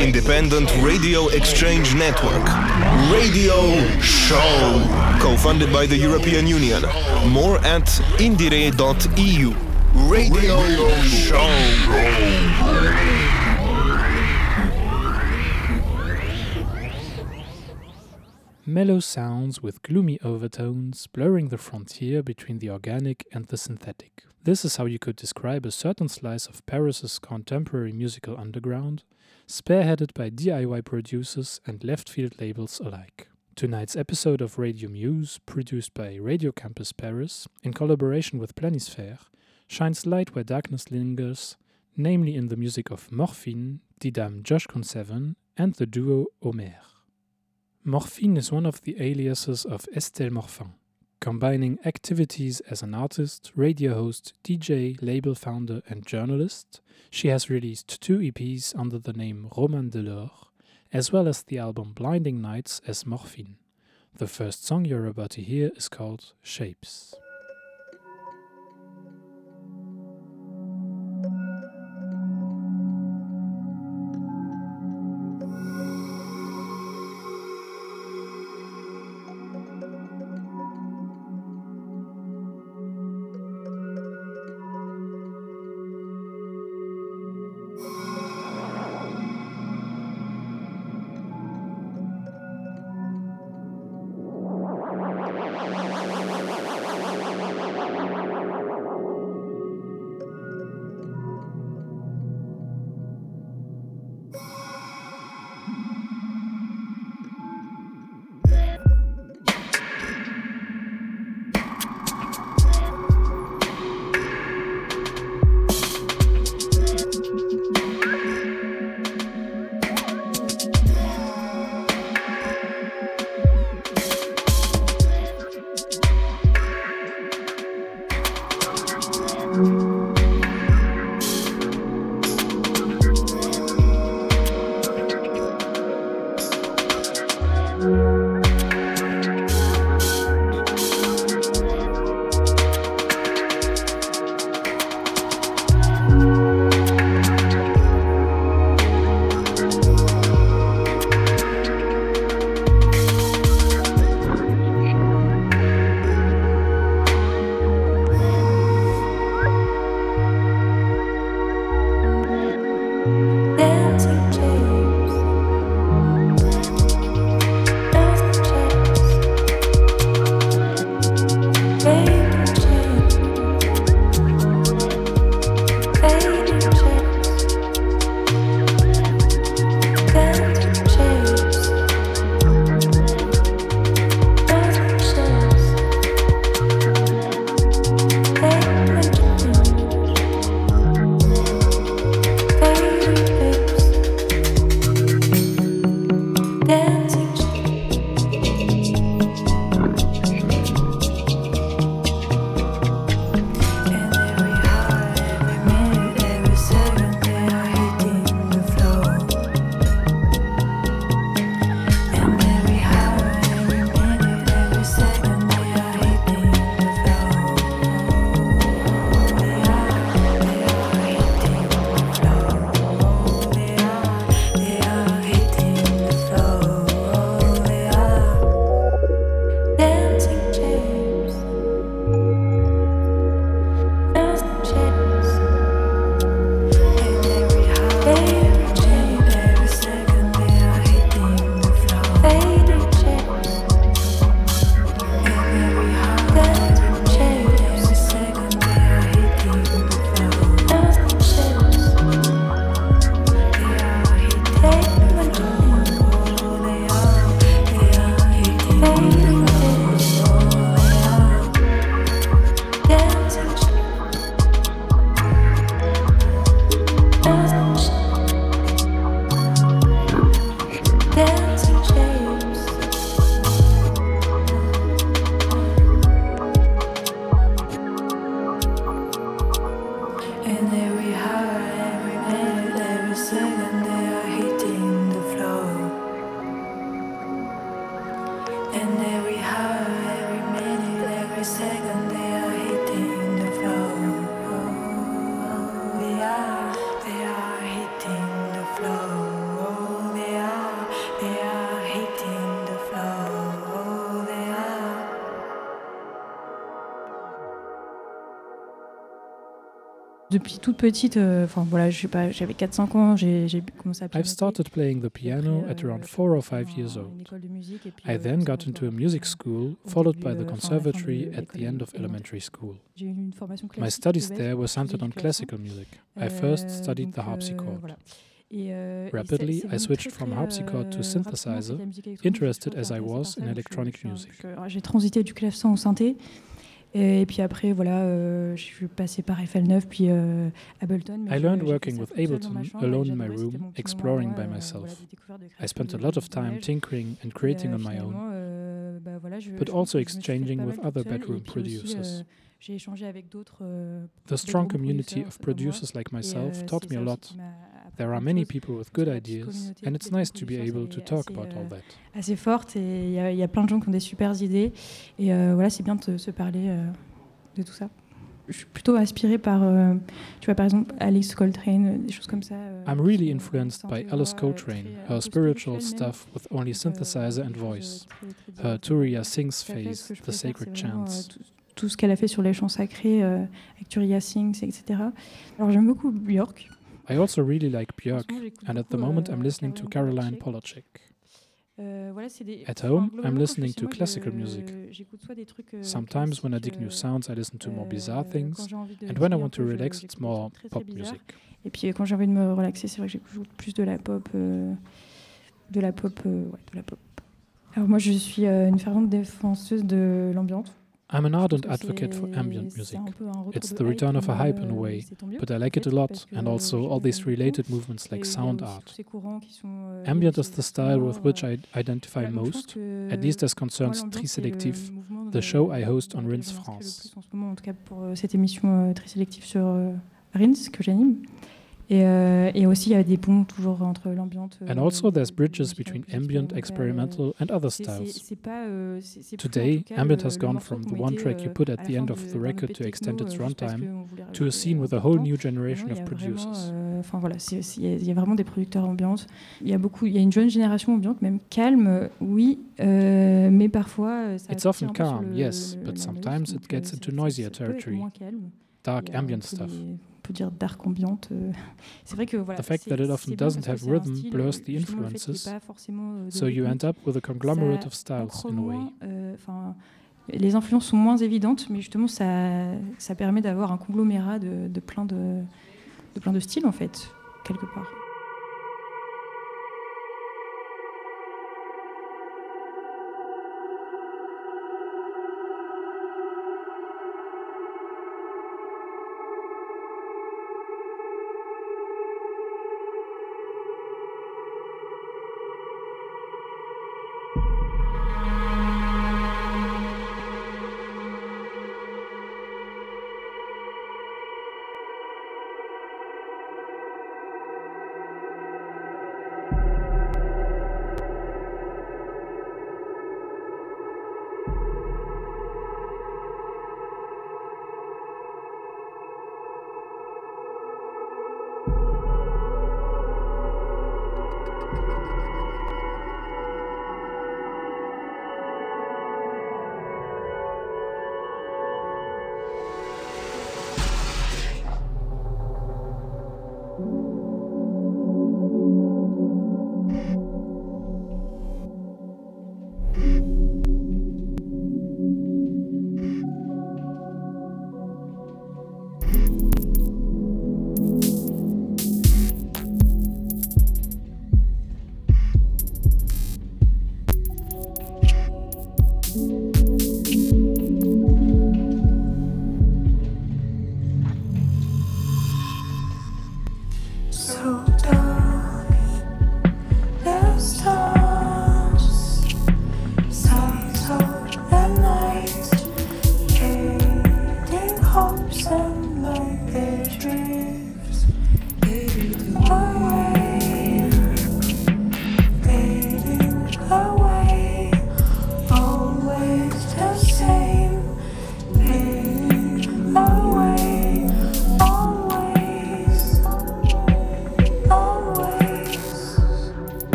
independent radio exchange network. Radio Show. Co funded by the European Union. More at indire.eu. Radio, radio Show. Mellow sounds with gloomy overtones, blurring the frontier between the organic and the synthetic. This is how you could describe a certain slice of Paris's contemporary musical underground, spearheaded by DIY producers and left field labels alike. Tonight's episode of Radio Muse, produced by Radio Campus Paris in collaboration with Planisphère, shines light where darkness lingers, namely in the music of Morfine, Didam Josh Conseven, and the duo Omer. Morfine is one of the aliases of Estelle Morfin, combining activities as an artist, radio host, DJ, label founder, and journalist. She has released two EPs under the name Roman Delore, as well as the album Blinding Nights as Morfine. The first song you're about to hear is called Shapes. Depuis toute petite, euh, enfin voilà, je sais pas, j'avais 4-5 ans, j'ai commencé à I've started playing the piano at around 4 or 5 years old. I then got into a music school, followed by the conservatory at the end of elementary school. My studies there were centered on classical music. I first studied the harpsichord. Rapidly, I switched from harpsichord to synthesizer, interested as I was in electronic music. J'ai transité du clavecin au synthé. Et puis après, voilà, euh, je suis passée par FL9, puis euh, Ableton. I learned working with Ableton alone in my room, exploring by myself. I spent a lot of time tinkering and creating on my own, but also exchanging with other bedroom producers. The strong community of producers like myself taught me a lot. There are many people with good ideas, and it's nice to be able to talk about all that. Assez forte et il y, y, a plein de gens qui ont des super idées et euh, voilà, c'est bien de se parler euh, de tout ça. Je suis plutôt inspirée par, euh, tu vois, par exemple, Alice Coltrane, des choses comme ça. Euh, I'm really influenced by Alice Coltrane, her euh, spiritual stuff with only synthesizer and voice, her Turiya sings phase, the sacred chants. Tout ce qu'elle a fait sur les chants sacrés avec Turiya Sings, etc. Alors j'aime beaucoup Björk. I also really like Björk, and at the moment I'm listening to Caroline Polachek. At home, I'm listening to classical music. Sometimes, when I dig new sounds, I listen to more bizarre things, and when I want to relax, it's more pop music. Et puis quand j'ai envie de me relaxer, c'est vrai que j'écoute plus de la pop, euh, de la pop, euh, ouais, de la pop. Alors moi, je suis euh, une fervente défenseuse de l'ambiance. I'm an ardent advocate for ambient music. It's the return of a hype in a way, but I like it a lot, and also all these related movements like sound art. Ambient is the style with which I identify most, at least as concerns Triselectif, the show I host on Rinse France. Et, euh, et, aussi, il y a des ponts toujours entre l'ambiance. Euh, and also, there's bridges between ambient, experimental, and other styles. Euh, Today, ambient has gone from the one track you put at the end of the record to extend its runtime to a scene with a whole new generation of producers. Enfin voilà, il y a vraiment des producteurs ambiance. Il y a beaucoup, il y a une jeune génération ambiante, même calme, oui, mais parfois. Ça It's often calm, yes, but sometimes it gets into noisier territory. Dark ambient stuff. Peut dire dark ambiante. Euh, c'est vrai que voilà. The fact that it often doesn't have rhythm blurs the influences, so you end up with a conglomerate of styles in a way. Euh, les influences sont moins évidentes, mais justement ça, ça permet d'avoir un conglomérat de, de, plein de, de plein de styles en fait, quelque part.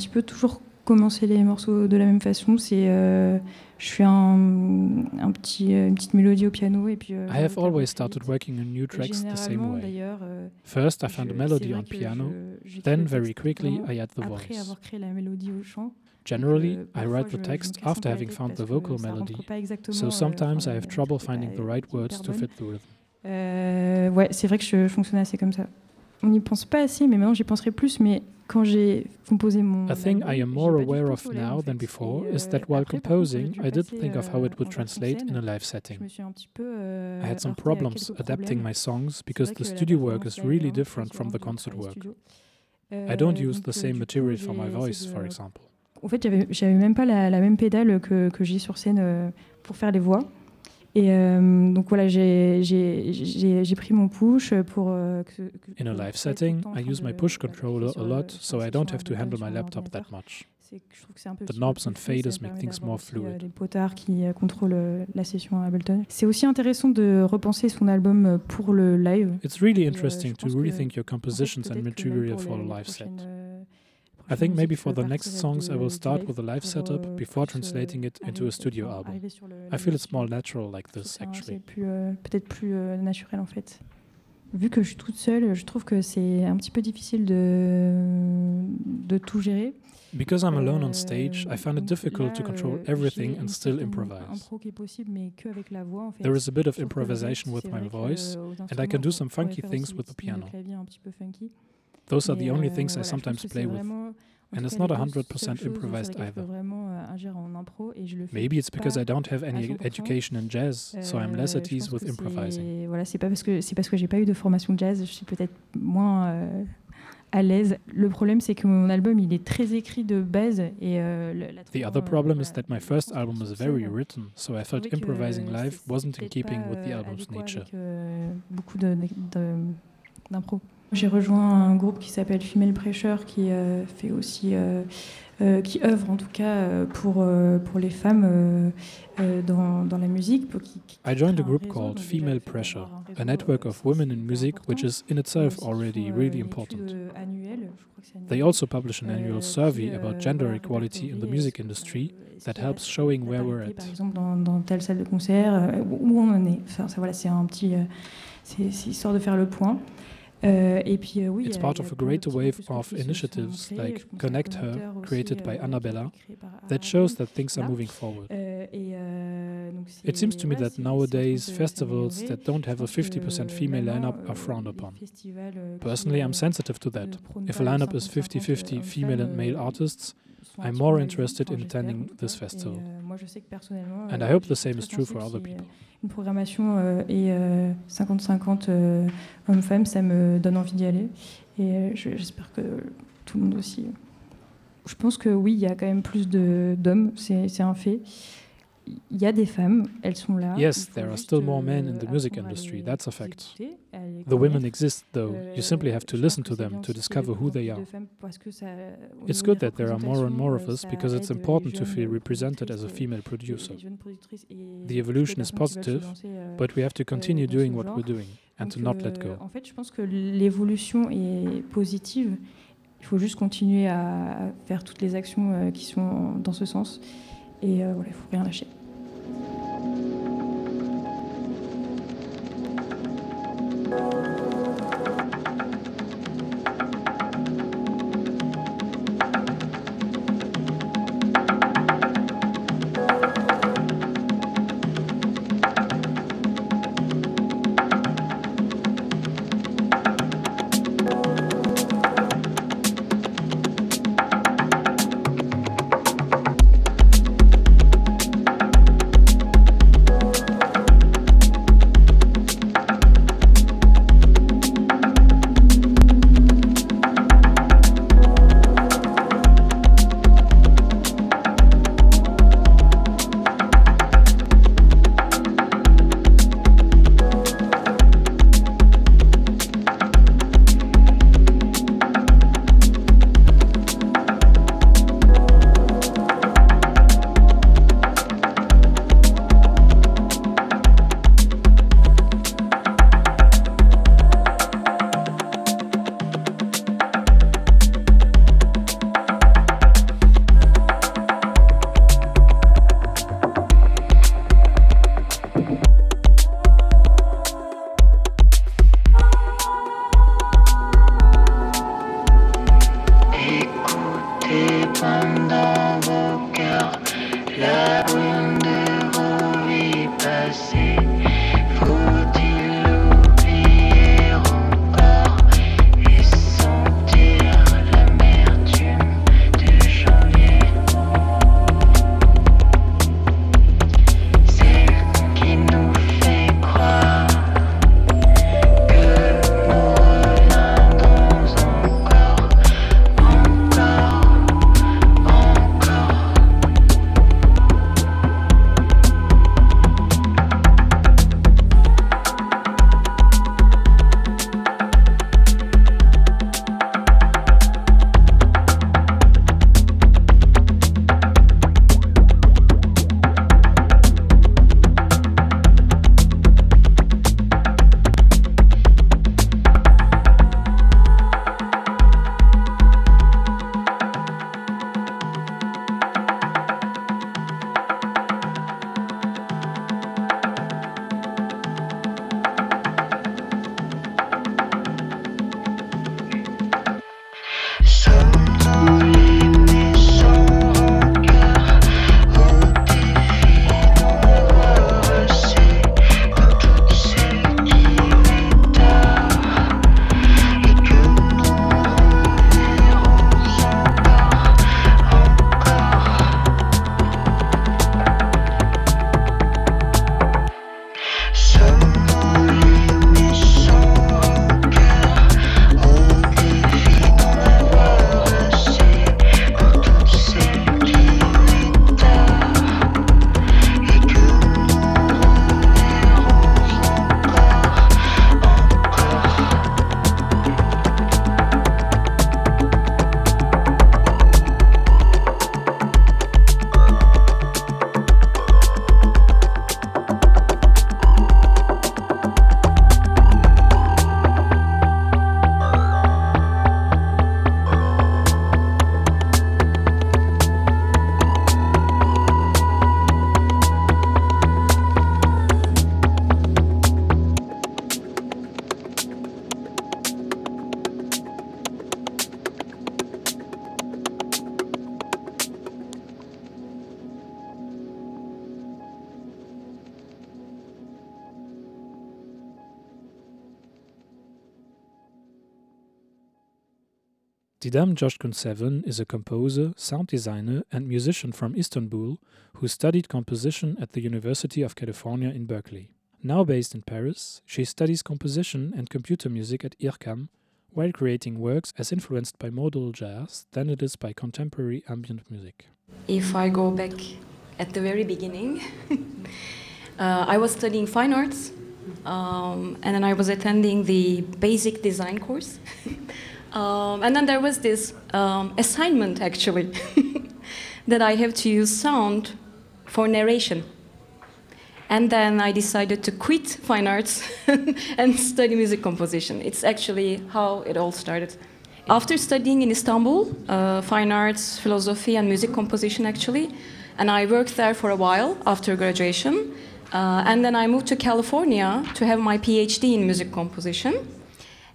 Petit peu toujours commencé les morceaux de la même façon. C'est, euh, je fais un, un petit, euh, une petite mélodie au piano et puis. euh, I have always started working on new tracks the same way. euh, First, I je- found a melody on piano, je- j'écris then very quickly I add the après voice. avoir créé la mélodie au chant. Generally, I write je- the je text after having found the vocal melody, so euh, sometimes I have trouble finding the right words to fit the rhythm. Euh, ouais, c'est vrai que je fonctionne assez comme ça. On n'y pense pas assez, mais maintenant j'y penserai plus. Mais quand j'ai composé mon. A thing album, I am j'y more ai pas du aware tout of follet, en now fait. than before Et, is euh, that while après, par contre, quand j'ai composing, dû I didn't passer, think of how it euh, would en version translate in scène, a live Je setting. me suis un petit peu. euh, I had some heurtée à problems quelques adapting problèmes. my songs C'est because vrai the que la studio work performance is live est really vraiment different from the différente du concert travail work. studio. I don't Euh, use donc, the euh, same du coup, material for j'ai my essayé voice, de- for example. En fait, j'avais, j'avais même pas la, la même pédale que, que j'ai sur scène euh, pour faire les voix. Et euh, donc voilà, j'ai, j'ai, j'ai, j'ai pris mon push pour. euh, que, que- In a que live je sois tout le setting, temps en I train use my de- push d'appuyer controller sur a le- lot, sur so la I don't section have to Ableton handle sur my mon laptop that ordinateur. much. C'est que je trouve que c'est un peu The plus- knobs plus and fluide, ça me faders make permet things d'avoir more aussi, euh, fluid. des potards qui euh, contrôlent euh, la session Ableton. C'est aussi intéressant de repenser son album euh, pour le live. It's really Et, euh, interesting je to pense que, rethink your En fait, compositions and peut-être que même material pour for les- a les live set. Euh, I think maybe for the next songs, I will start with a live setup euh, before euh, translating it into a studio album. arriver sur le- I feel it's more natural like this, actually. Euh, peut-être plus euh, naturel en fait. Vu que je suis toute seule, je trouve que c'est un petit peu difficile de, de tout gérer. Because I'm alone on Euh, stage, I euh, found it difficult to control euh, everything and still improvise. impro qui est possible, mais que avec la voix en fait. There is a bit of Sauf que le reste, improvisation with my voice, euh, and I can do some funky things with the des lignes de piano. Those are the only euh, things I sometimes play with. And it's not les deux 100% seules choses sur improvised either. euh, Maybe it's because pas I don't have any 100%. education in jazz, so I'm less Euh, at je ease with improvising. Voilà, c'est pas parce que c'est parce que j'ai pas eu de formation jazz, je suis peut-être moins à l'aise. Le problème, c'est que mon album, il est très écrit de base et euh, la The other problem is that my first album was very written, so I felt improvising live wasn't in keeping with the album's nature. avec, euh, beaucoup de- de- d'impro. J'ai rejoint un groupe qui s'appelle Female Pressure qui euh, fait aussi euh, euh, qui œuvre en tout cas pour, pour les femmes dans, dans la musique. Qui, qui I joined a un group called Female Pressure, a network of women in music which important. is in itself already really important. They also publish an annual survey about gender equality in the music industry that helps showing where we're parité, Par at. exemple, dans, dans telle salle de concert, où on en est. Enfin, ça, voilà, c'est un petit. c'est c'est histoire de faire le point. Euh, et puis, euh, oui, It's il y a- part il y a of a greater wave of qui se sont initiatives like Je pense à Connect Her, created euh, by Annabella, été créé par that shows that things are moving forward. It seems to me that c'est- c'est en train nowadays, festivals that don't have a 50% female lineup are frowned upon. Personally, I'm sensitive to that. If a lineup is 50-50, 50-50 euh, female and male artists, I'm more interested in attending this festival. euh, And euh, I hope je the same is true for other euh, people. Une programmation euh, et euh, 50-50 euh, hommes-femmes, ça me donne envie d'y aller. Et euh, je- j'espère que tout le monde aussi. Je pense que oui, il y a quand même plus d'hommes, c'est c'est un fait. Il y a des femmes, elles sont là. Yes, there are still more men in euh, the music industry, that's a fact. The women exist, though. You simply have to Euh, listen to them to aussi qu'il y ait discover who they are. It's good that there are more and more of us euh, because it's important to feel euh, represented as a female producer. The evolution is positive, euh, But we have to continue doing what we're doing and to not let euh, go. En fait, je pense que l'évolution est positive. Il faut juste continuer à faire toutes les actions euh, qui sont dans ce sens. Et euh, voilà, il faut rien lâcher. Didem Coşkun is a composer, sound designer, and musician from Istanbul who studied composition at the University of California in Berkeley. Now based in Paris, she studies composition and computer music at IRCAM while creating works as influenced by modal jazz than it is by contemporary ambient music. If I go back at the very beginning, uh, I was studying fine arts um, and then I was attending the basic design course. um, and then there was this um, assignment actually that I have to use sound for narration. And then I decided to quit fine arts and study music composition. It's actually how it all started. After studying in Istanbul, uh, fine arts, philosophy, and music composition, actually, and I worked there for a while after graduation. Uh, and then I moved to California to have my PhD in music composition.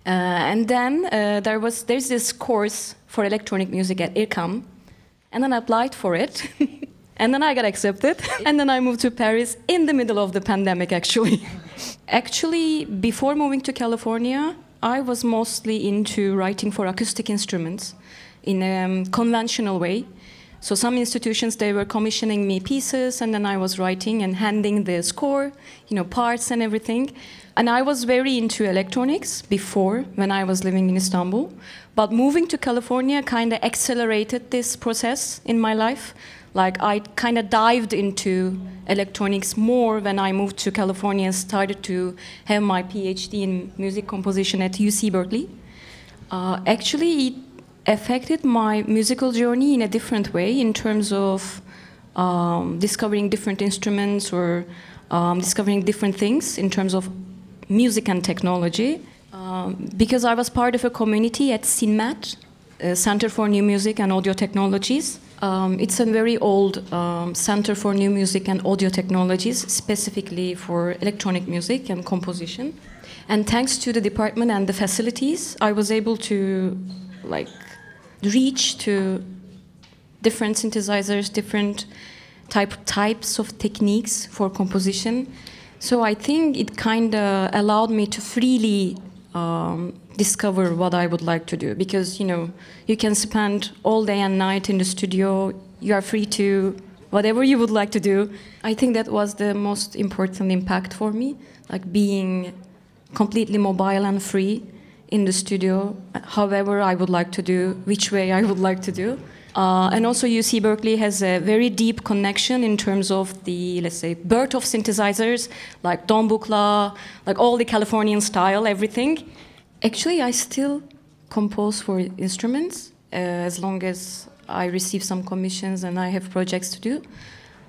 Uh, and then uh, there was there's this course for electronic music at IRCAM, and then I applied for it. And then I got accepted. And then I moved to Paris in the middle of the pandemic, actually. actually, before moving to California, I was mostly into writing for acoustic instruments in a um, conventional way. So some institutions they were commissioning me pieces, and then I was writing and handing the score, you know, parts and everything. And I was very into electronics before when I was living in Istanbul. But moving to California kind of accelerated this process in my life. Like I kind of dived into electronics more when I moved to California and started to have my PhD in music composition at UC Berkeley. Uh, actually, it affected my musical journey in a different way in terms of um, discovering different instruments or um, discovering different things in terms of music and technology. Um, because I was part of a community at CNMAT, Center for New Music and Audio Technologies, um, it's a very old um, center for new music and audio technologies, specifically for electronic music and composition. And thanks to the department and the facilities, I was able to like reach to different synthesizers, different type types of techniques for composition. So I think it kind of allowed me to freely um, discover what I would like to do because you know you can spend all day and night in the studio. You are free to whatever you would like to do. I think that was the most important impact for me, like being completely mobile and free in the studio, however I would like to do, which way I would like to do. Uh, and also, UC Berkeley has a very deep connection in terms of the, let's say, birth of synthesizers, like Don Buchla, like all the Californian style, everything. Actually, I still compose for instruments uh, as long as I receive some commissions and I have projects to do.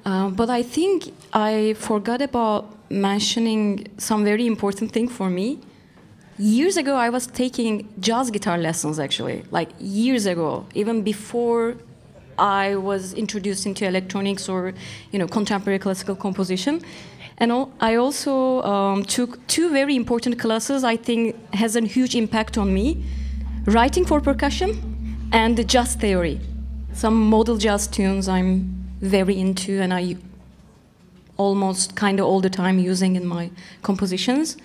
Uh, but I think I forgot about mentioning some very important thing for me. Years ago, I was taking jazz guitar lessons actually, like years ago, even before I was introduced into electronics or you know contemporary classical composition. And I also um, took two very important classes I think has a huge impact on me. Writing for percussion and the jazz theory. Some modal jazz tunes I'm very into and I almost kind of all the time using in my compositions,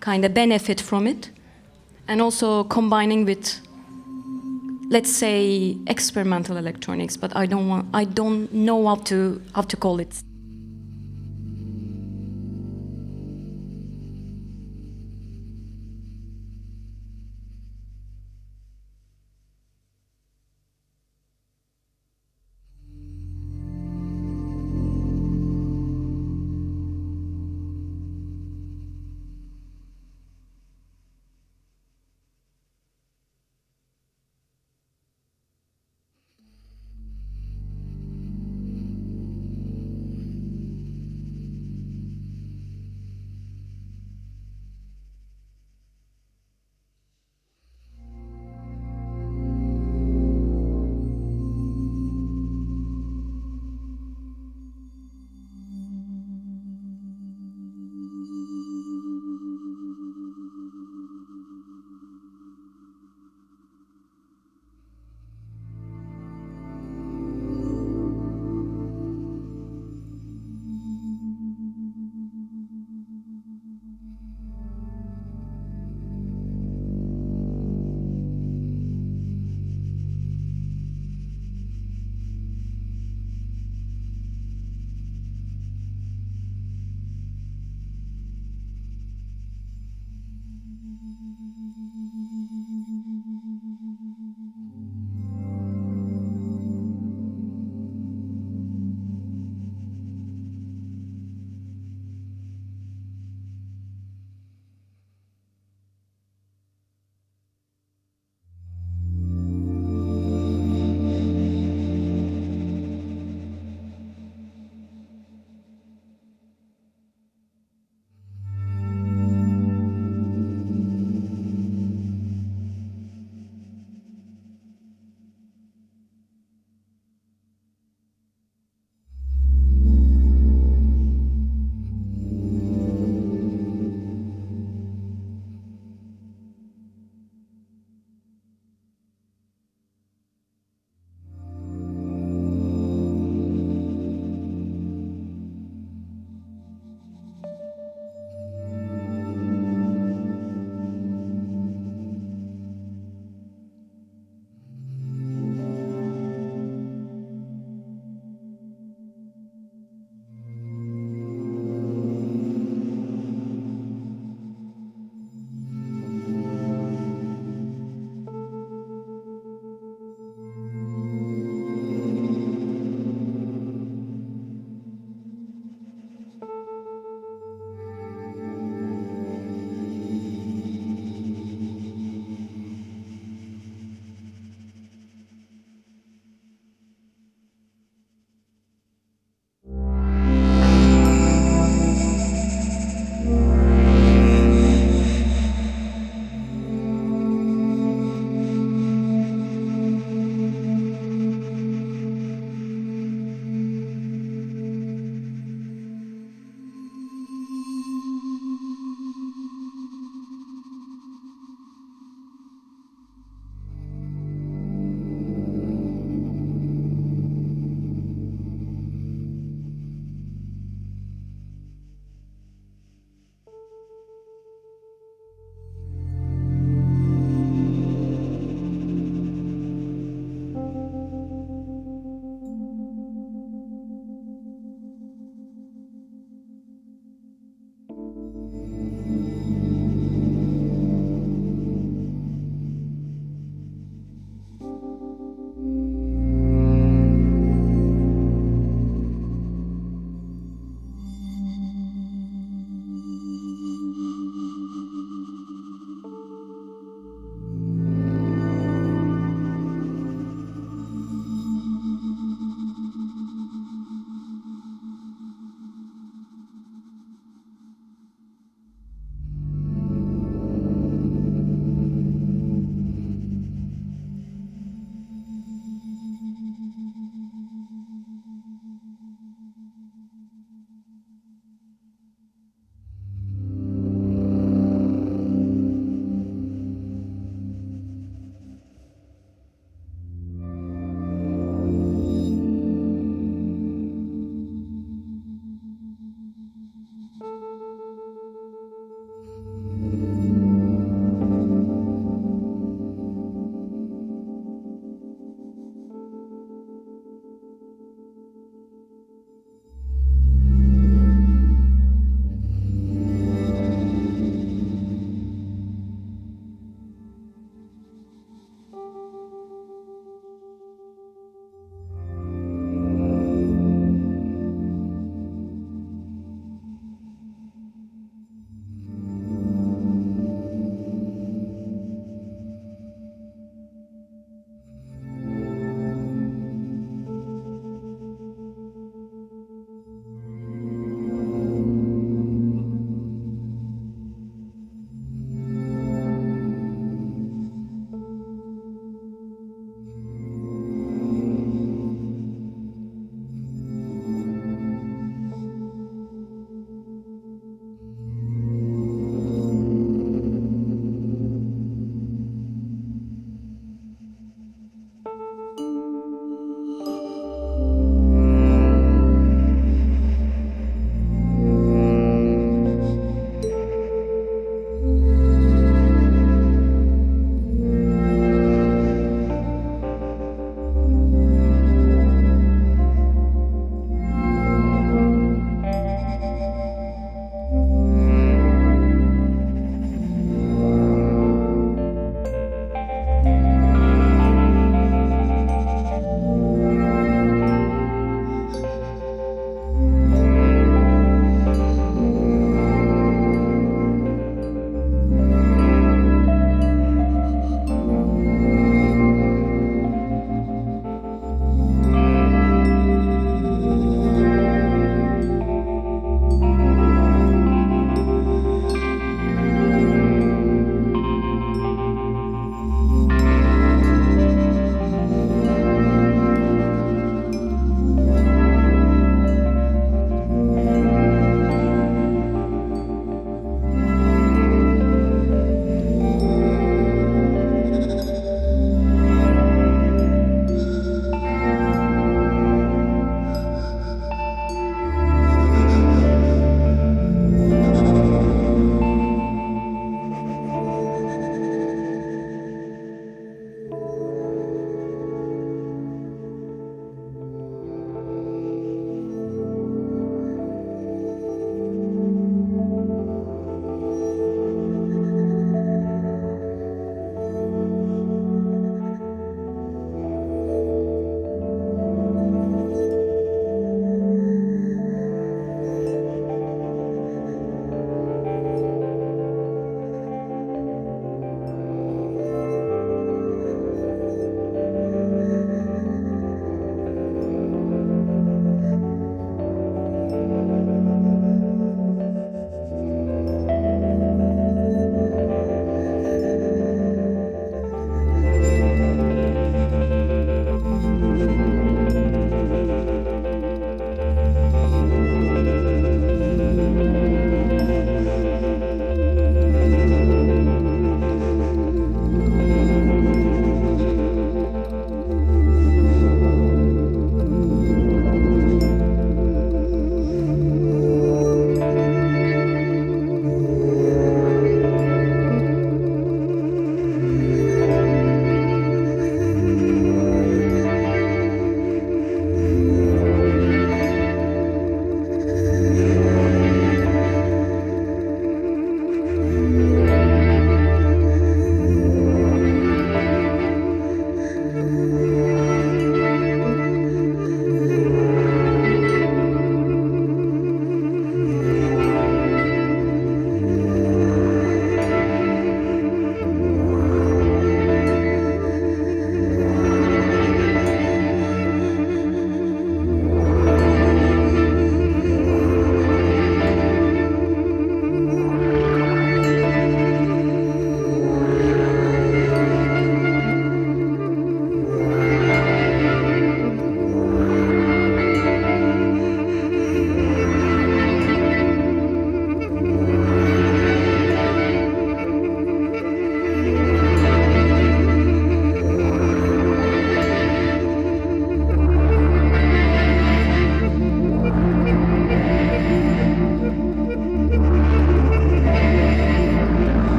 kind of benefit from it. And also combining with let's say experimental electronics, but I don't want I don't know how to how to call it.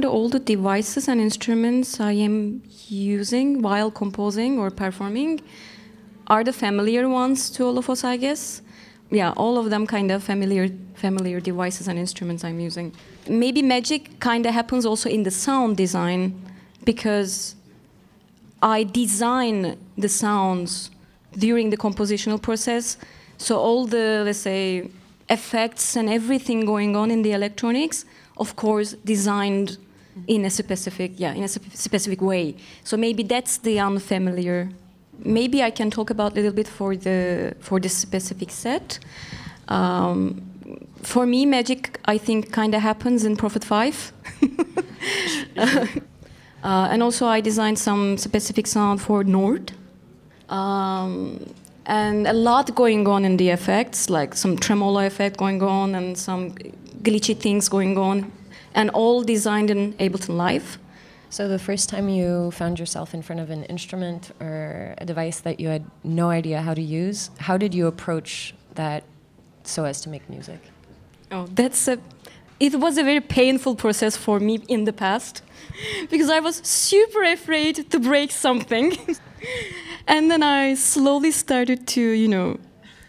Of all the devices and instruments I am using while composing or performing are the familiar ones to all of us, I guess. Yeah, all of them kind of familiar familiar devices and instruments I'm using. Maybe magic kind of happens also in the sound design because I design the sounds during the compositional process. So all the let's say effects and everything going on in the electronics, of course, designed in a specific yeah in a specific way. So maybe that's the unfamiliar. Maybe I can talk about a little bit for the for this specific set. Um, for me, magic I think kind of happens in Prophet Five. uh, and also, I designed some specific sound for Nord. Um, and a lot going on in the effects, like some tremolo effect going on and some glitchy things going on, and all designed in Ableton Live. So the first time you found yourself in front of an instrument or a device that you had no idea how to use, how did you approach that so as to make music? Oh, that's a. It was a very painful process for me in the past because I was super afraid to break something. and then I slowly started to, you know,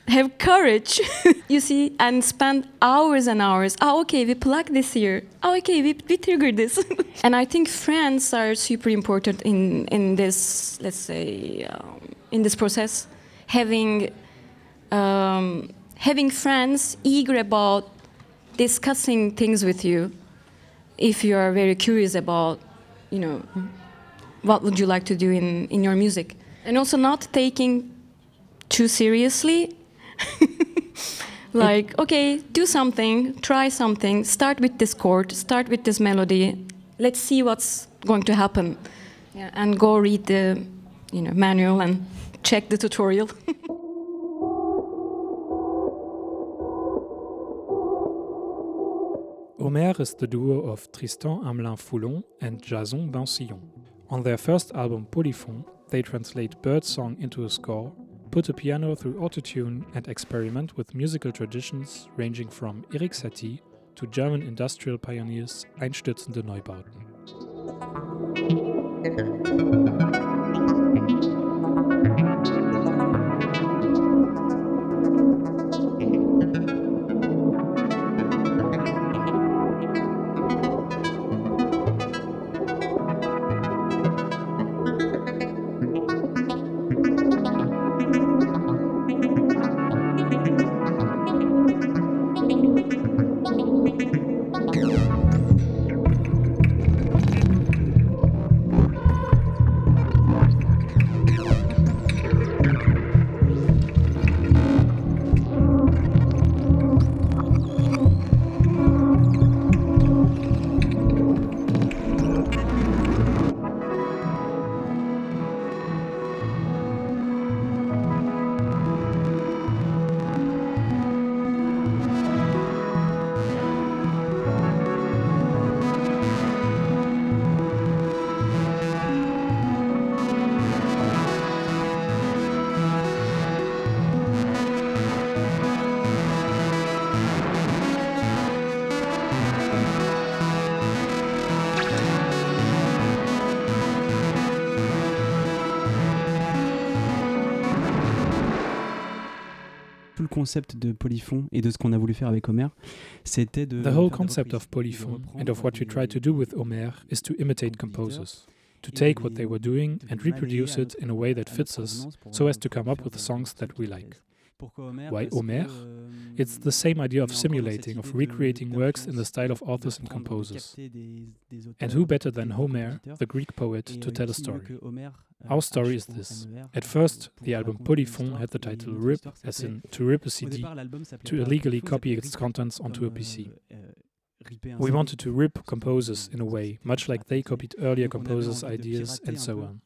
have courage, you see, and spend hours and hours. Oh, okay, we plug this here. Oh, okay, we, we trigger this. and I think friends are super important in, in this, let's say, um, in this process. Having, um, having friends eager about discussing things with you if you are very curious about, you know, what would you like to do in, in your music. And also not taking too seriously. like, okay, do something, try something, start with this chord, start with this melody. Let's see what's going to happen. Yeah, and go read the you know, manual and check the tutorial. Omer is the duo of Tristan Hamelin Foulon and Jason Bancilhon. On their first album Polyphon, they translate birdsong into a score, put a piano through autotune, and experiment with musical traditions ranging from Erik Satie to German industrial pioneers Einstürzende Neubauten. concept de Polyphon et de ce qu'on a voulu faire avec Omer, c'était de. The whole concept of Polyphon and of what we try to do with Omer is to imitate composers. To take what they were doing and reproduce it in a way that fits us, so as to come up with songs that we like. Why Omer? It's the same idea of simulating, of recreating works in the style of authors and composers. And who better than Homer, the Greek poet, to tell a story? Our story is this. At first, the album Polyphon had the title RIP, as in to rip a CD, to illegally copy its contents onto a PC. We wanted to rip composers in a way, much like they copied earlier composers' ideas and so on.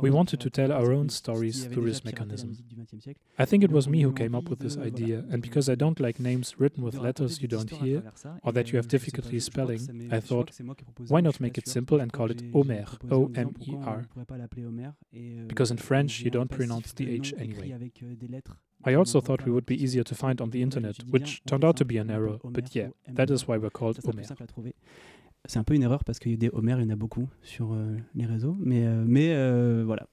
We wanted to tell our own stories through this mechanism. I think it was me who came up with this idea, and because I don't like names written with letters you don't hear or that you have difficulty spelling, I thought, why not make it simple and call it Omer, O M E R? Because in French you don't pronounce the H anyway. I also thought we would be easier to find on the internet, which turned out to be an error, but yeah, that is why we're called Omer. C'est un peu une erreur parce qu'il y a des Homer, il y en a beaucoup sur euh, les réseaux. Mais, euh, mais euh, voilà.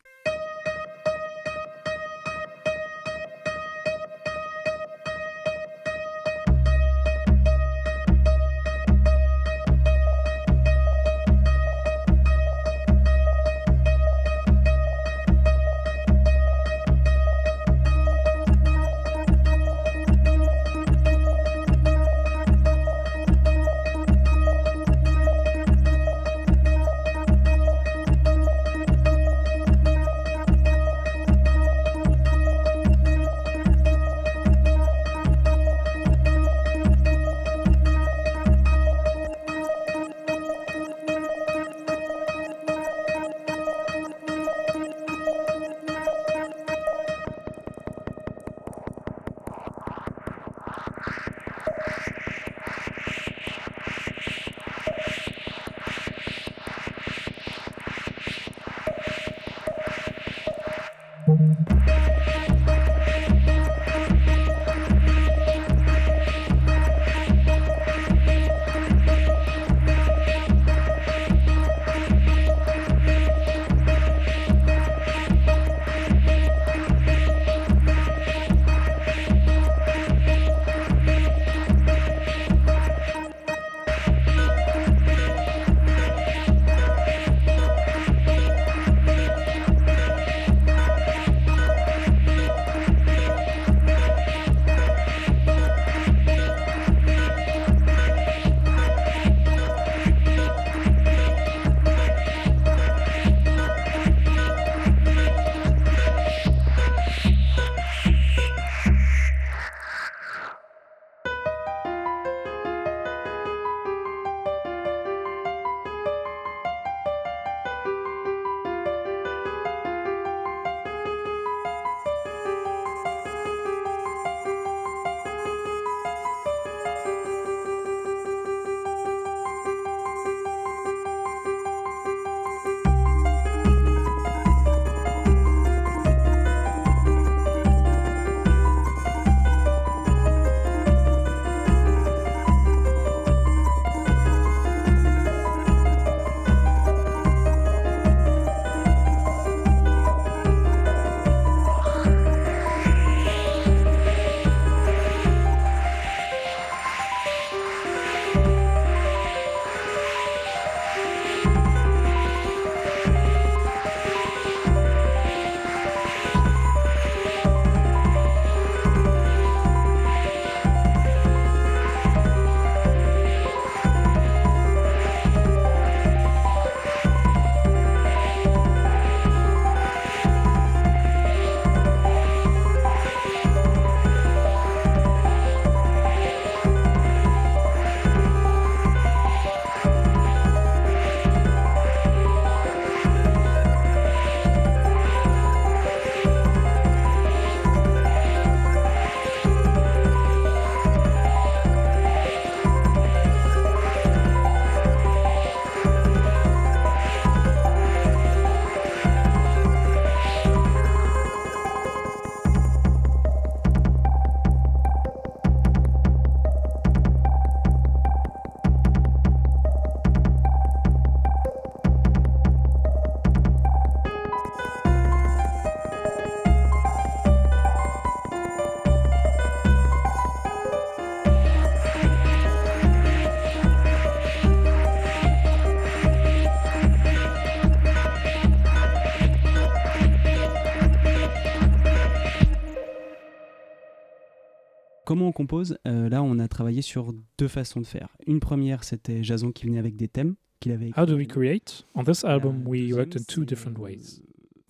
Compose Euh, Là, on a travaillé sur deux façons de faire. Une première, c'était Jason qui venait avec des thèmes qu'il avait How do we create? On this album, we worked in two different ways.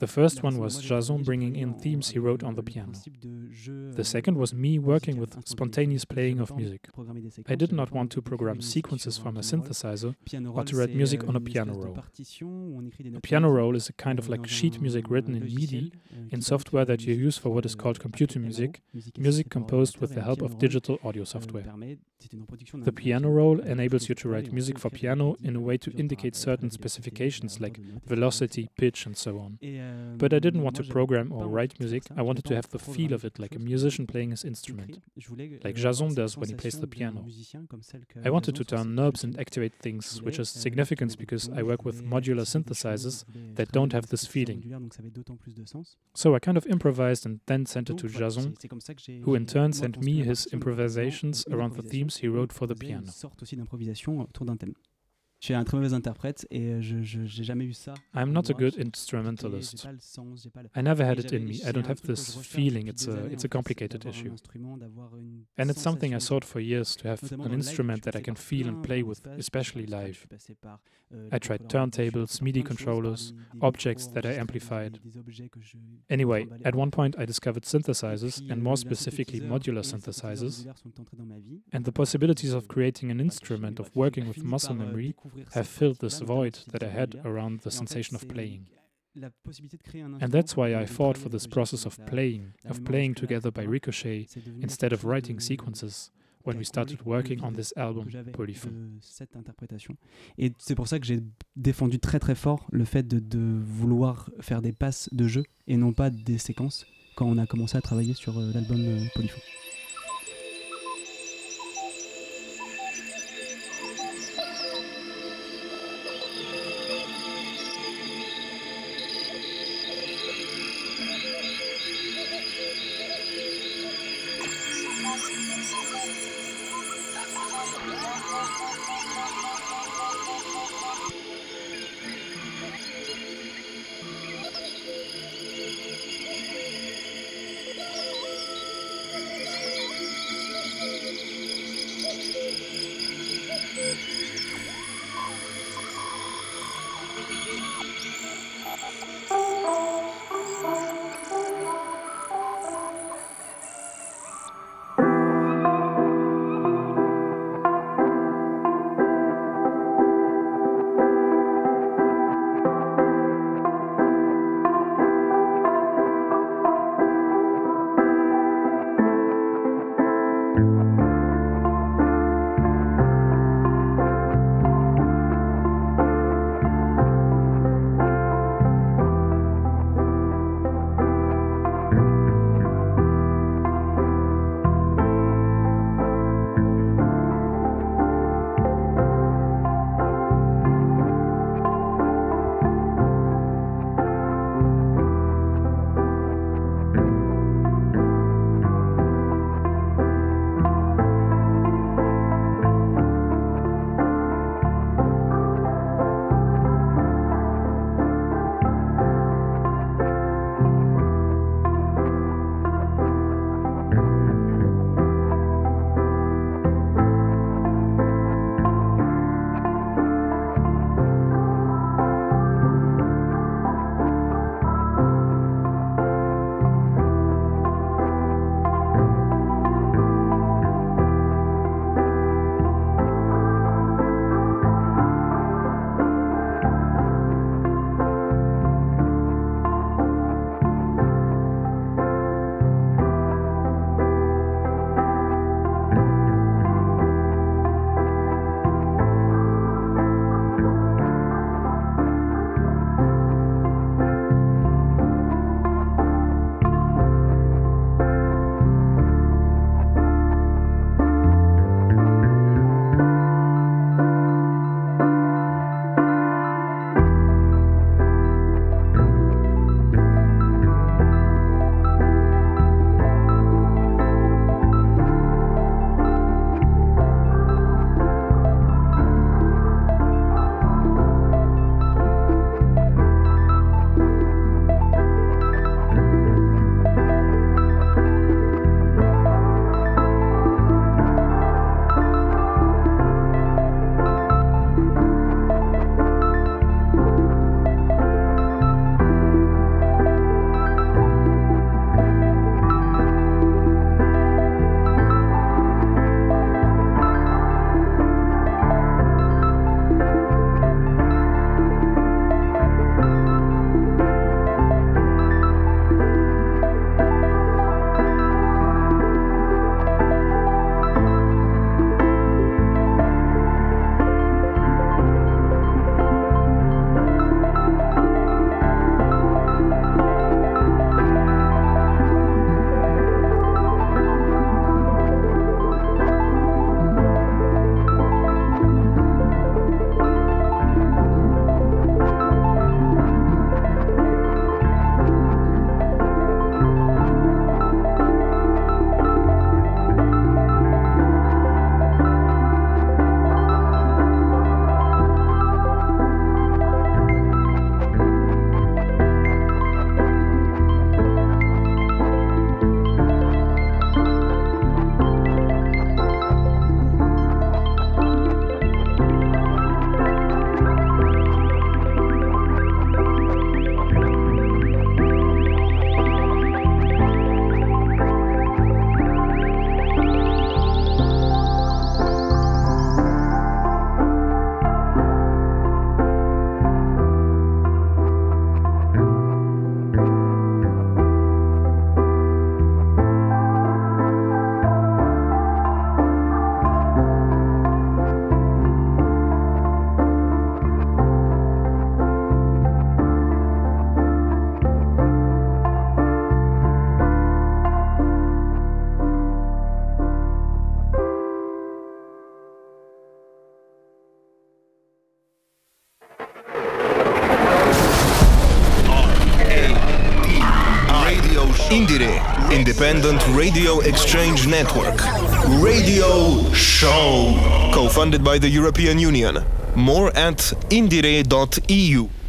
The first one was Jason bringing in themes he wrote on the piano. principe de jeu, The euh, second was me working with spontaneous playing of pas envie de music. I did not want to program sequences from a un piano roll. synthesizer. Or to write music euh, on a piano roll. partition où on écrit des A piano roll is a kind of euh, like sheet music written in MIDI euh, in software that you use for what is called euh, computer music, music composed with the help of digital audio euh, software. permet- c'est une reproduction d'un The piano roll enables you to write music for piano in a way to indicate certain specifications like de notes, etc., velocity, pitch, and so on. But I didn't want to program or write music, I wanted to have the feel of it like a musician playing his instrument. écrire. Je voulais, like Jason does when he plays the piano. musicien comme celle que I wanted to turn knobs and activate things, which is euh, significant because I work with modular activer des choses, synthesizers that don't have this feeling. modulaires, donc ça avait d'autant plus de sens. So I kind of improvised and then sent it to Jason, c'est- c'est comme ça que j'ai- who in turn sent me his partition, donc vraiment improvisations around the themes he wrote for the piano. Je suis un très mauvais interprète et euh, je j'ai jamais eu ça. I'm not a good instrumentalist. pas le sens, pas le- I never had it in me. I don't have truc que je this feeling. It's a it's a complicated issue. And it's something I sought for years to have an dans le live, instrument that I can feel and play with, especially live. euh, I tried turntables, je suis passé par MIDI plein de choses, par controllers, objects that I amplified. des- des objets que je- Anyway, at one point I discovered euh, synthesizers, and euh, more specifically modular et les synthétiseurs synthesizers, modulaires sont entrés dans ma vie. and the possibilities of creating an instrument of working with muscle euh, memory have filled this void that I had around the sensation of playing. And that's why I fought for this process of playing, la of playing together by ricochet, instead of writing sequences when we started working on this album, j'avais Polyphon. de cette interprétation. Et c'est pour ça que j'ai défendu très très fort le fait de, de vouloir faire des passes de jeu et non pas des séquences quand on a commencé à travailler sur euh, l'album euh, Radio Exchange Network. Radio Show. Co funded by the European Union. More at indire.eu.